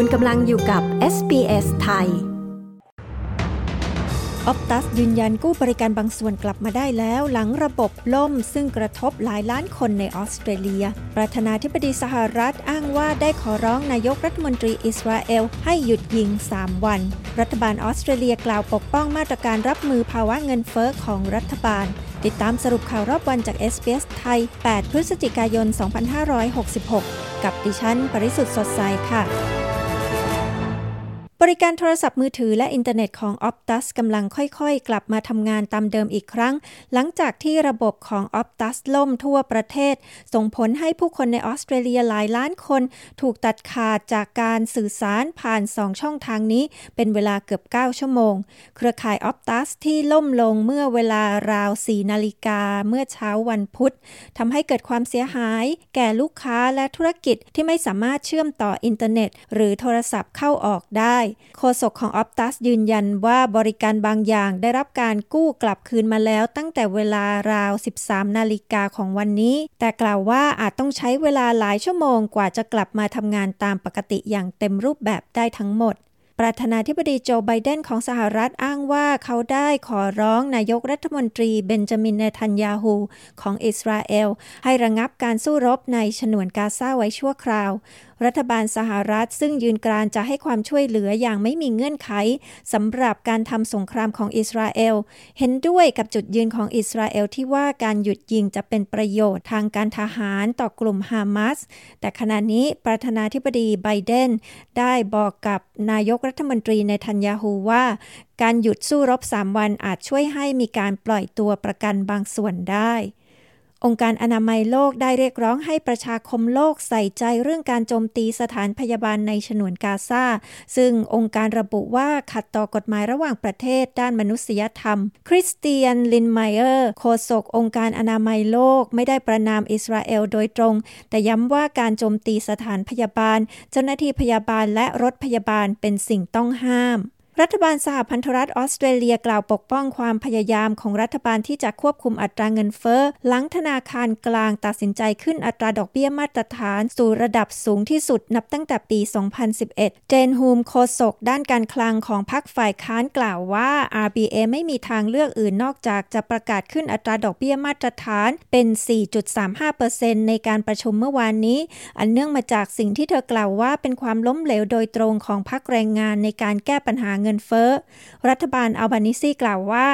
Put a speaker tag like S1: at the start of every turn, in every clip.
S1: คุณกำลังอยู่กับ SBS ไทย
S2: ออปตัสยืนยันกู้บริการบางส่วนกลับมาได้แล้วหลังระบบล่ม ซึ่งกระทบหลายล้านคนในออสเตรเลีย ประธานาธิบดีสหรัฐอ้างว่าได้ขอร้องนายกรัฐมนตรีอิสราเอลให้หยุดยิง 3 วัน รัฐบาลออสเตรเลียกล่าวปกป้องมาตรการรับมือภาวะเงินเฟอ้อของรัฐบาล ติดตามสรุปข่าวรอบวันจาก SBS ไทย 8 พฤศจิกายน 2566 กับดิฉัน ปริสุทธ์สดใสค่ะ บริการโทรศัพท์มือถือและอินเทอร์เน็ตของ Optus กำลังค่อยๆ กลับมาทำงานตามเดิมอีกครั้ง หลังจากที่ระบบของ Optus ล่มทั่วประเทศ ส่งผลให้ผู้คนในออสเตรเลียหลายล้านคน ถูกตัดขาดจากการสื่อสารผ่าน 2 ช่องทางนี้ เป็นเวลาเกือบ 9 ชั่วโมง เครือข่าย Optus ที่ล่มลงเมื่อเวลาราว 4 นาฬิกาเมื่อเช้าวันพุธทำให้เกิดความเสียหาย แก่ลูกค้าและธุรกิจที่ไม่สามารถเชื่อมต่ออินเทอร์เน็ต หรือโทรศัพท์เข้าออกได้โฆษกของออปตัสยืนยันว่าบริการบางอย่างได้รับการกู้กลับคืนมาแล้วตั้งแต่เวลาราว 13 นาฬิกาของวันนี้ แต่กล่าวว่าอาจต้องใช้เวลาหลายชั่วโมงกว่าจะกลับมาทำงานตามปกติอย่างเต็มรูปแบบได้ทั้งหมดประธานาธิบดีโจไบเดนของสหรัฐอ้างว่าเขาได้ขอร้องนายกรัฐมนตรีเบนจามินเนทันยาฮูของอิสราเอล ให้ระงับการสู้รบในฉนวนกาซาไว้ชั่วคราวรัฐบาลสหรัฐซึ่งยืนกรานจะให้ความช่วยเหลืออย่างไม่มีเงื่อนไขสำหรับการทำสงครามของอิสราเอล เห็นด้วยกับจุดยืนของอิสราเอลที่ว่าการหยุดยิงจะเป็นประโยชน์ทางการทหารต่อกลุ่มฮามาส แต่ขณะนี้ประธานาธิบดีไบเดนได้บอกกับนายกรัฐมนตรีในทันยาฮูว่า การหยุดสู้รบ 3 วันอาจช่วยให้มีการปล่อยตัวประกันบางส่วนได้ องค์การอนามัยโลกได้เรียกร้องให้ประชาคมโลกใส่ใจเรื่องการโจมตีสถานพยาบาลในฉนวนกาซา ซึ่งองค์การระบุว่าขัดต่อกฎหมายระหว่างประเทศด้านมนุษยธรรม คริสเตียน ลินไมเออร์ โฆษกองค์การอนามัยโลกไม่ได้ประนามอิสราเอลโดยตรง แต่ย้ำว่าการโจมตีสถานพยาบาล เจ้าหน้าที่พยาบาลและรถพยาบาลเป็นสิ่งต้องห้าม รัฐบาลสหพันธรัฐออสเตรเลียกล่าวปกป้องความพยายามของรัฐบาลที่จะควบคุมอัตราเงินเฟ้อ หลังธนาคารกลางตัดสินใจขึ้นอัตราดอกเบี้ยมาตรฐานสู่ระดับสูงที่สุดนับตั้งแต่ปี 2011 เจนฮูมโคศกด้านการคลังของพรรคฝ่ายค้านกล่าวว่า RBA ไม่มีทางเลือกอื่นนอกจากจะประกาศขึ้นอัตราดอกเบี้ยมาตรฐานเป็น 4.35%ในการประชุมเมื่อวานนี้ อันเนื่องมาจากสิ่งที่เธอกล่าวว่าเป็นความล้มเหลวโดยตรงของพรรคแรงงานในการแก้ปัญหาเงินเฟ้อ รัฐบาลอัลบานิซีกล่าวว่า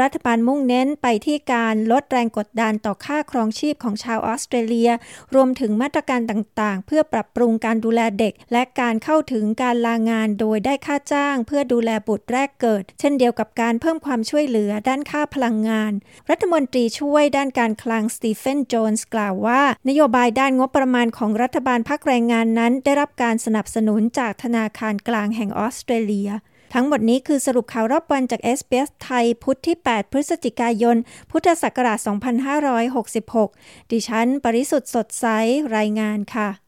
S2: รัฐบาลมุ่งเน้นไปที่การลดแรงกดดันต่อค่าครองชีพของชาวออสเตรเลีย รวมถึงมาตรการต่างๆ เพื่อปรับปรุงการดูแลเด็ก และการเข้าถึงการลางานโดยได้ค่าจ้าง เพื่อดูแลบุตรแรกเกิด เช่นเดียวกับการเพิ่มความช่วยเหลือด้านค่าพลังงาน รัฐมนตรีช่วยด้านการคลังสตีเฟน โจนส์กล่าวว่า นโยบายด้านงบประมาณของรัฐบาลพักแรงงานนั้น ได้รับการสนับสนุนจากธนาคารกลางแห่งออสเตรเลีย ทั้งหมดนี้คือสรุปข่าวรอบวันจาก s อ s ไทยพุธที่ 8 พฤศจิกายน พุทธศักราช 2566 ดิฉัน ปริสุทธ์สดใสรายงานค่ะ